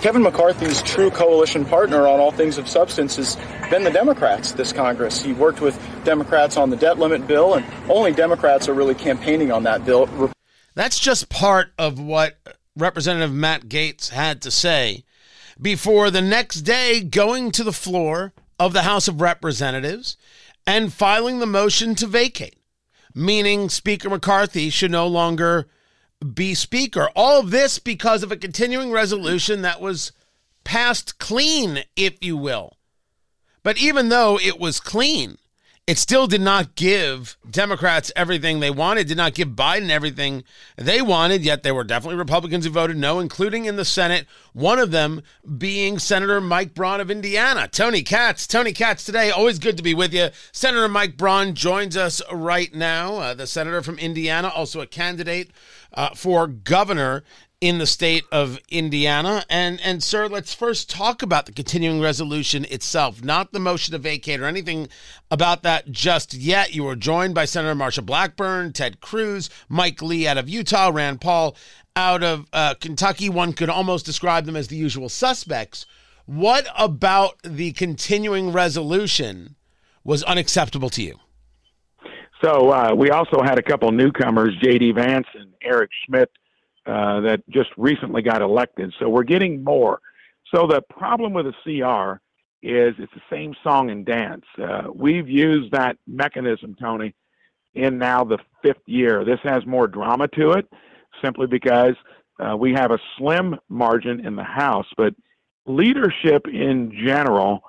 Kevin McCarthy's true coalition partner on all things of substance has been the Democrats this Congress. He worked with Democrats on the debt limit bill, and only Democrats are really campaigning on that bill. That's just part of what Representative Matt Gaetz had to say before the next day going to the floor of the House of Representatives and filing the motion to vacate, meaning Speaker McCarthy should no longer be Speaker. All this because of a continuing resolution that was passed clean, if you will. But even though it was clean, it still did not give Democrats everything they wanted, did not give Biden everything they wanted, yet there were definitely Republicans who voted no, including in the Senate, one of them being Senator Mike Braun of Indiana. Tony Katz, Tony Katz today, always good to be with you. Senator Mike Braun joins us right now, uh, the senator from Indiana, also a candidate uh, for governor in the state of Indiana. And and sir, let's first talk about the continuing resolution itself, not the motion to vacate or anything about that just yet. You were joined by Senator Marsha Blackburn, Ted Cruz, Mike Lee out of Utah, Rand Paul out of uh, Kentucky. One could almost describe them as the usual suspects. What about the continuing resolution was unacceptable to you? So uh, we also had a couple newcomers, J.D. Vance and Eric Schmitt uh, that just recently got elected. So we're getting more. So the problem with the CR is it's the same song and dance. Uh, we've used that mechanism, Tony, in now the fifth year. This has more drama to it simply because uh, we have a slim margin in the House, but leadership in general,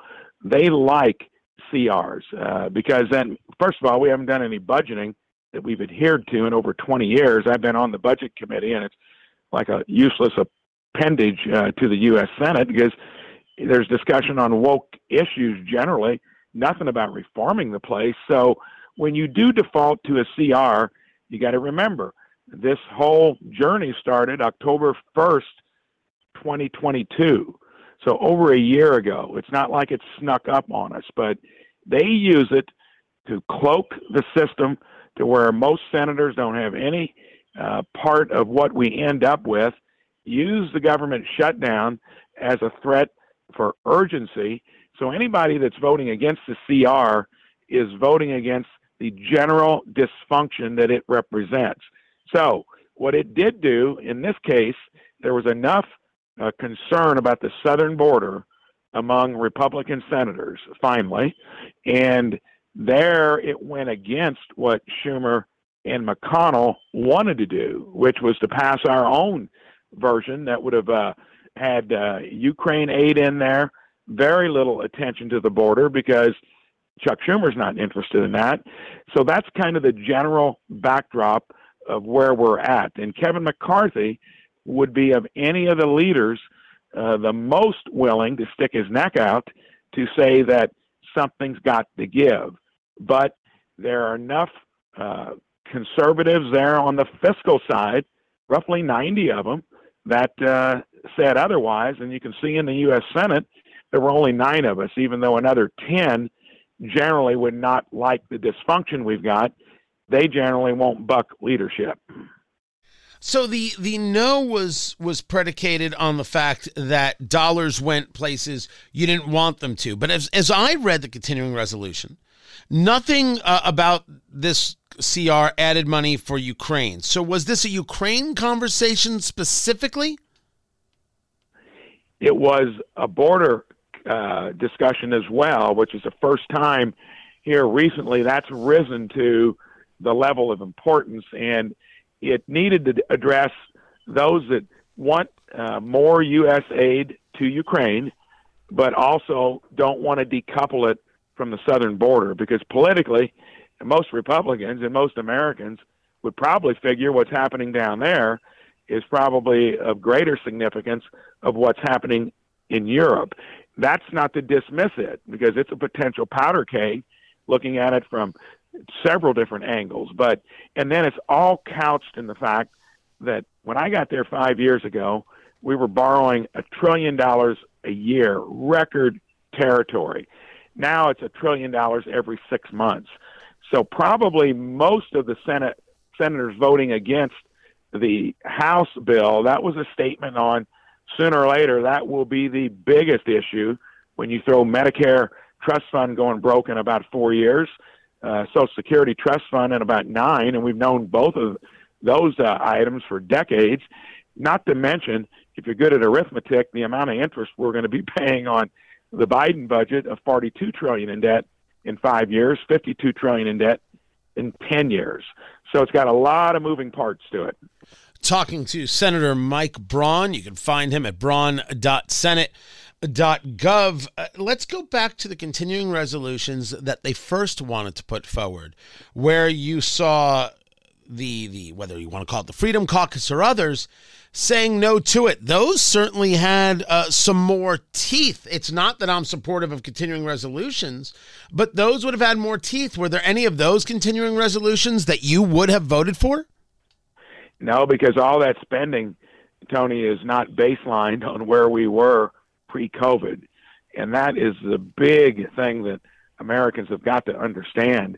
they like CRs uh, because then, first of all, we haven't done any budgeting that we've adhered to in over 20 years. I've been on the budget committee, and it's like a useless appendage uh, to the U.S. Senate because there's discussion on woke issues generally, nothing about reforming the place. So when you do default to a CR, you got to remember this whole journey started October 1st, 2022. So over a year ago. It's not like it snuck up on us, but they use it to cloak the system to where most senators don't have any uh, part of what we end up with. Use the government shutdown as a threat for urgency. So anybody that's voting against the CR is voting against the general dysfunction that it represents. So what it did do in this case, there was enough uh, concern about the southern border among Republican senators, finally. And there it went against what Schumer and McConnell wanted to do, which was to pass our own version that would have uh, had uh, Ukraine aid in there, very little attention to the border because Chuck Schumer's not interested in that. So that's kind of the general backdrop of where we're at. And Kevin McCarthy would be of any of the leaders – uh, the most willing to stick his neck out to say that something's got to give. But there are enough uh, conservatives there on the fiscal side, roughly 90 of them, that uh, said otherwise. And you can see in the U.S. Senate, there were only nine of us, even though another 10 generally would not like the dysfunction we've got. They generally won't buck leadership. So the the no was was predicated on the fact that dollars went places you didn't want them to. But as as I read the continuing resolution, nothing uh, about this CR added money for Ukraine. So was this a Ukraine conversation specifically? It was a border uh, discussion as well, which is the first time here recently that's risen to the level of importance and it needed to address those that want uh, more U.S. aid to Ukraine, but also don't want to decouple it from the southern border because politically, most Republicans and most Americans would probably figure what's happening down there is probably of greater significance of what's happening in Europe. That's not to dismiss it because it's a potential powder keg looking at it from several different angles. But, and then it's all couched in the fact that when I got there five years ago, we were borrowing a trillion dollars a year, record territory. Now it's a trillion dollars every six months. So probably most of the Senate senators voting against the House bill, that was a statement on sooner or later that will be the biggest issue when you throw Medicare trust fund going broke in about four years, uh, Social Security trust fund in about nine, and we've known both of those uh, items for decades. Not to mention, if you're good at arithmetic, the amount of interest we're going to be paying on the Biden budget of 42 trillion in debt in five years, 52 trillion in debt in 10 years. So it's got a lot of moving parts to it. Talking to Senator Mike Braun. You can find him at braun.senate.gov. Uh, let's go back to the continuing resolutions that they first wanted to put forward, where you saw the the whether you want to call it the Freedom Caucus or others saying no to it. Those certainly had uh, some more teeth. It's not that I'm supportive of continuing resolutions, but those would have had more teeth. Were there any of those continuing resolutions that you would have voted for? No, because all that spending, Tony, is not baselined on where we were pre-COVID, and that is the big thing that Americans have got to understand.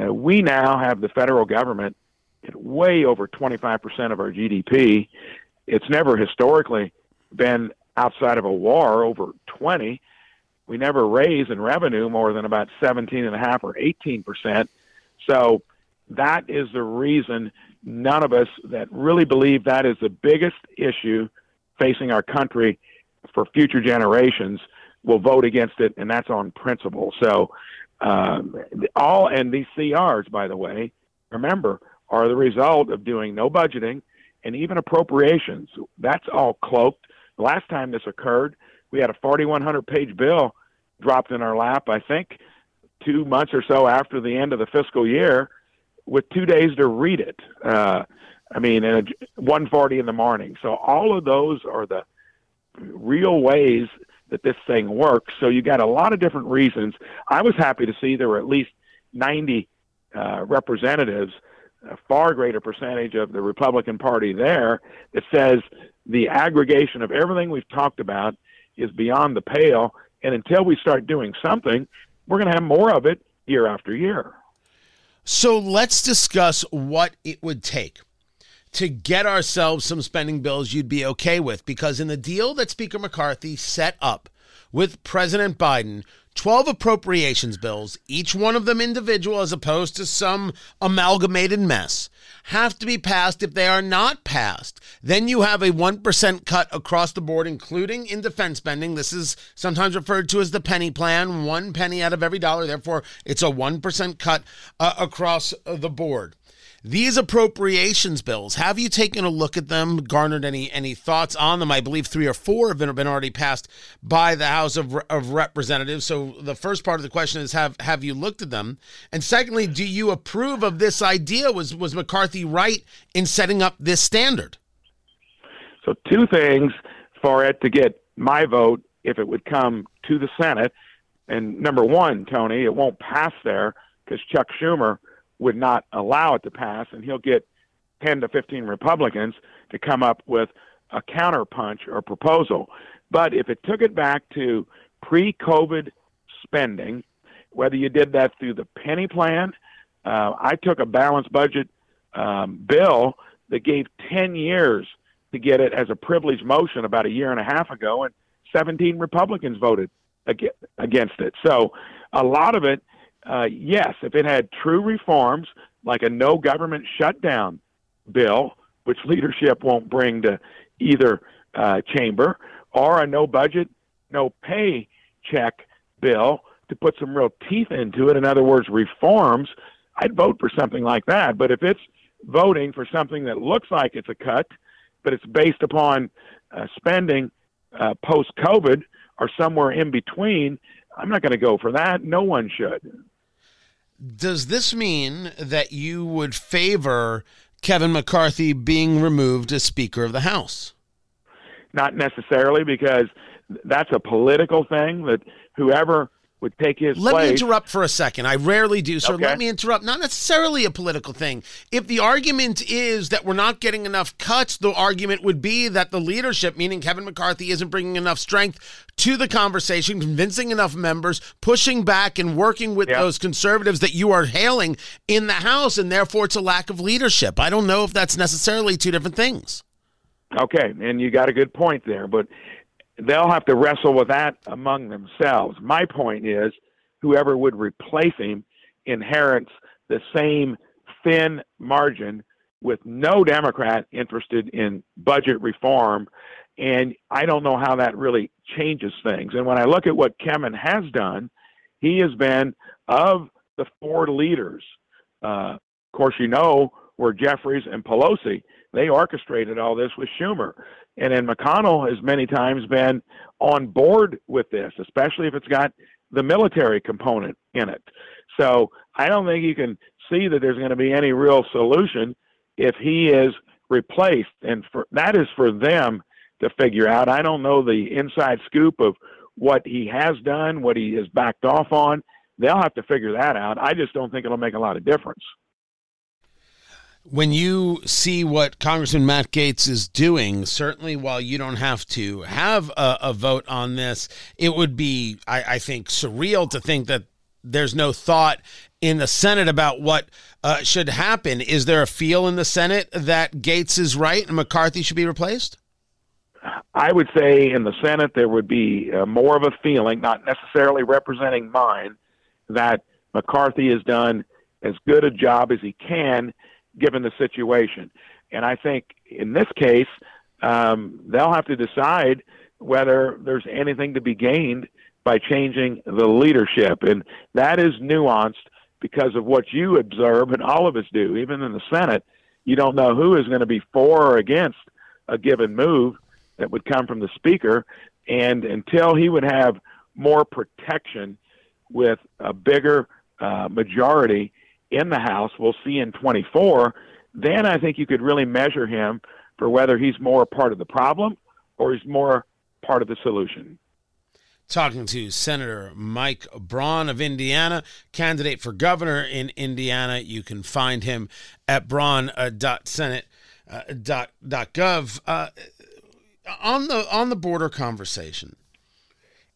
Uh, we now have the federal government at way over 25% of our GDP, it's never historically been outside of a war over 20. We never raise in revenue more than about 17 and a half or 18 percent. So that is the reason none of us that really believe that is the biggest issue facing our country for future generations will vote against it, and that's on principle. So um, all and these CRs, by the way, remember, are the result of doing no budgeting and even appropriations. That's all cloaked. Last time this occurred, we had a 4,100 page bill dropped in our lap, I think, two months or so after the end of the fiscal year with two days to read it. Uh, I mean, at 1:40 in the morning. So all of those are the real ways that this thing works. So you got a lot of different reasons. I was happy to see there were at least 90 uh, representatives a far greater percentage of the Republican Party there that says the aggregation of everything we've talked about is beyond the pale. And until we start doing something, we're going to have more of it year after year. So let's discuss what it would take to get ourselves some spending bills you'd be okay with. Because in the deal that Speaker McCarthy set up with President Biden, 12 appropriations bills, each one of them individual as opposed to some amalgamated mess, have to be passed. If they are not passed, then you have a 1% cut across the board, including in defense spending. This is sometimes referred to as the penny plan one penny out of every dollar. Therefore, it's a 1% cut uh, across the board. These appropriations bills, have you taken a look at them, garnered any any thoughts on them? I believe three or four have been, been already passed by the House of, of Representatives. So the first part of the question is have have you looked at them? And secondly, do you approve of this idea? Was was McCarthy right in setting up this standard? So two things for it to get my vote if it would come to the Senate. And number one, Tony, it won't pass there because Chuck Schumer would not allow it to pass, and he'll get 10 to 15 Republicans to come up with a counterpunch or proposal. But if it took it back to pre COVID spending, whether you did that through the penny plan, uh, I took a balanced budget um, bill that gave 10 years to get it as a privileged motion about a year and a half ago, and 17 Republicans voted against it. So a lot of it uh, yes, if it had true reforms like a no government shutdown bill, which leadership won't bring to either uh, chamber, or a no budget, no pay check bill to put some real teeth into it. In other words, reforms, I'd vote for something like that. But if it's voting for something that looks like it's a cut, but it's based upon uh, spending uh, post COVID or somewhere in between, I'm not going to go for that. No one should. Does this mean that you would favor Kevin McCarthy being removed as Speaker of the House? Not necessarily, because that's a political thing that whoever would take his Let place. me interrupt for a second. I rarely do, sir. Okay. Let me interrupt. Not necessarily a political thing. If the argument is that we're not getting enough cuts, the argument would be that the leadership, meaning Kevin McCarthy, isn't bringing enough strength to the conversation, convincing enough members, pushing back and working with Yeah. those conservatives that you are hailing in the House, and therefore it's a lack of leadership. I don't know if that's necessarily two different things. Okay, and you got a good point there, but they'll have to wrestle with that among themselves. My point is, whoever would replace him inherits the same thin margin with no Democrat interested in budget reform. And I don't know how that really changes things. And when I look at what Kevin has done, he has been of the four leaders. Uh, of course, you know were Jeffries and Pelosi. They orchestrated all this with Schumer. And then McConnell has many times been on board with this, especially if it's got the military component in it. So I don't think you can see that there's going to be any real solution if he is replaced. And for, that is for them to figure out. I don't know the inside scoop of what he has done, what he has backed off on. They'll have to figure that out. I just don't think it'll make a lot of difference. When you see what Congressman Matt Gaetz is doing, certainly while you don't have to have a, a vote on this, it would be, I, I, think, surreal to think that there's no thought in the Senate about what uh, should happen. Is there a feel in the Senate that Gaetz is right and McCarthy should be replaced? I would say in the Senate there would be uh, more of a feeling, not necessarily representing mine, that McCarthy has done as good a job as he can given the situation. And I think in this case, um, they'll have to decide whether there's anything to be gained by changing the leadership. And that is nuanced because of what you observe, and all of us do, even in the Senate. You don't know who is going to be for or against a given move that would come from the Speaker. And until he would have more protection with a bigger uh, majority in the House, we'll see in 24, then I think you could really measure him for whether he's more part of the problem or he's more part of the solution. Talking to Senator Mike Braun of Indiana, candidate for governor in Indiana. You can find him at braun.senate.gov. Uh, on the on the border conversation,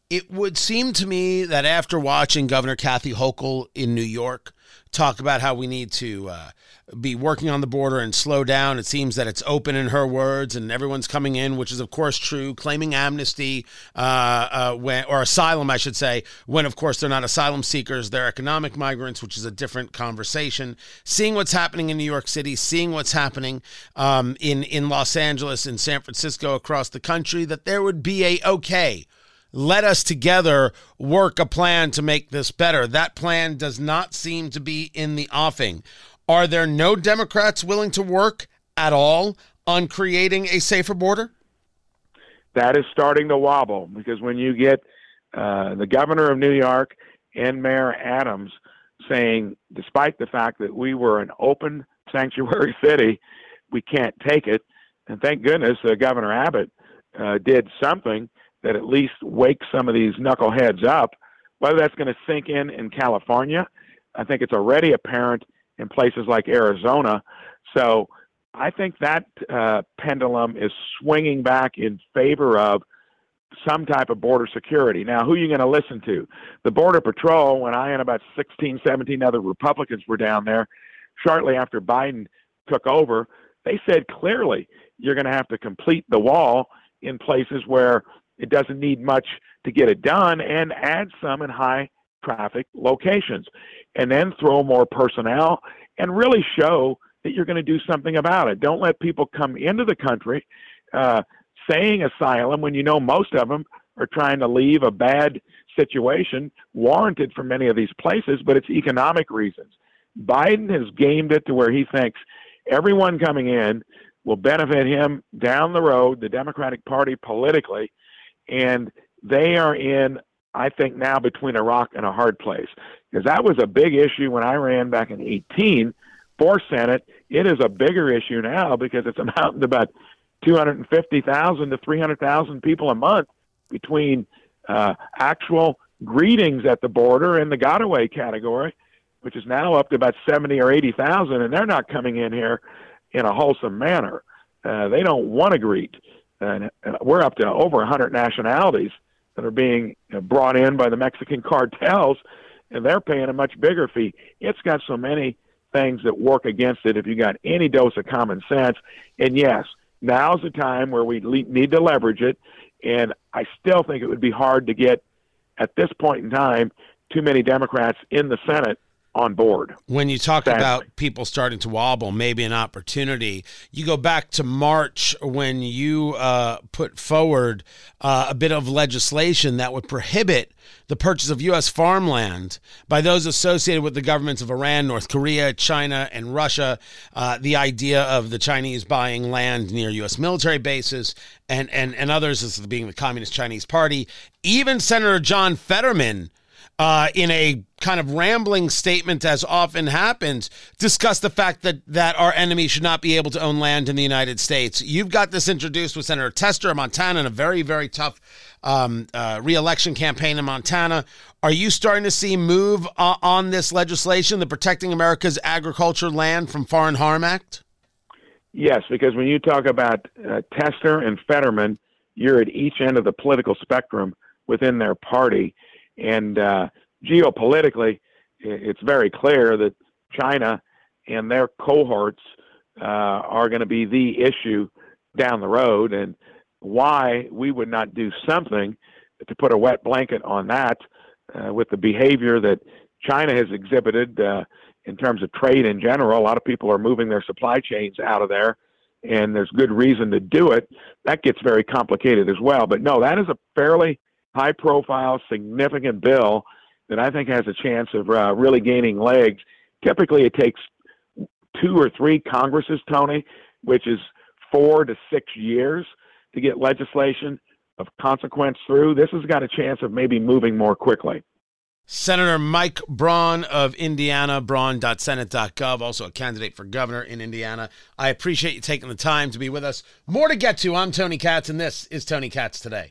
it would seem to me that after watching Governor Kathy Hochul in New York talk about how we need to uh, be working on the border and slow down. It seems that it's open in her words, and everyone's coming in, which is of course true, claiming amnesty uh, uh, when, or asylum, I should say, when of course they're not asylum seekers, they're economic migrants, which is a different conversation. Seeing what's happening in New York City, seeing what's happening um, in in Los Angeles, in San Francisco, across the country, that there would be a okay let us together work a plan to make this better. That plan does not seem to be in the offing. Are there no Democrats willing to work at all on creating a safer border? That is starting to wobble because when you get uh, the governor of New York and Mayor Adams saying, despite the fact that we were an open sanctuary city, we can't take it. And thank goodness uh, Governor Abbott uh, did something that at least wakes some of these knuckleheads up. Whether that's going to sink in in California, I think it's already apparent in places like Arizona. So I think that uh, pendulum is swinging back in favor of some type of border security. Now, who are you going to listen to? The Border Patrol, when I and about 16, 17 other Republicans were down there, shortly after Biden took over, they said clearly you're going to have to complete the wall in places where it doesn't need much to get it done and add some in high traffic locations and then throw more personnel and really show that you're going to do something about it. Don't let people come into the country uh, saying asylum when you know most of them are trying to leave a bad situation warranted for many of these places, but it's economic reasons. Biden has gamed it to where he thinks everyone coming in will benefit him down the road, the Democratic Party politically, and they are in, I think, now between a rock and a hard place. Because that was a big issue when I ran back in 18 for Senate it is a bigger issue now because it's amounting to about 250,000 to 300,000 people a month between uh, actual greetings at the border and the got-away category, which is now up to about 70 or 80,000, and they're not coming in here in a wholesome manner. Uh, they don't want to greet. And we're up to over 100 nationalities that are being brought in by the Mexican cartels, and they're paying a much bigger fee. It's got so many things that work against it if you got any dose of common sense. And yes, now's the time where we need to leverage it. And I still think it would be hard to get, at this point in time, too many Democrats in the Senate on board. When you talk about people starting to wobble, maybe an opportunity, you go back to March when you uh, put forward uh, a bit of legislation that would prohibit the purchase of U.S. farmland by those associated with the governments of Iran, North Korea, China, and Russia. Uh, the idea of the Chinese buying land near U.S. military bases and, and, and others, as being the Communist Chinese Party. Even Senator John Fetterman uh, in a kind of rambling statement, as often happens, discuss the fact that that our enemy should not be able to own land in the United States. You've got this introduced with Senator Tester of Montana in a very, very tough um, uh, reelection campaign in Montana. Are you starting to see move uh, on this legislation, the Protecting America's Agriculture Land from Foreign Harm Act? Yes, because when you talk about uh, Tester and Fetterman, you're at each end of the political spectrum within their party and uh, geopolitically, it's very clear that China and their cohorts uh, are going to be the issue down the road, and why we would not do something to put a wet blanket on that uh, with the behavior that China has exhibited uh, in terms of trade in general. A lot of people are moving their supply chains out of there, and there's good reason to do it. That gets very complicated as well. But no, that is a fairly high profile, significant bill that I think has a chance of uh, really gaining legs. Typically, it takes two or three Congresses, Tony, which is four to six years to get legislation of consequence through. This has got a chance of maybe moving more quickly. Senator Mike Braun of Indiana, braun.senate.gov, also a candidate for governor in Indiana. I appreciate you taking the time to be with us. More to get to. I'm Tony Katz, and this is Tony Katz Today.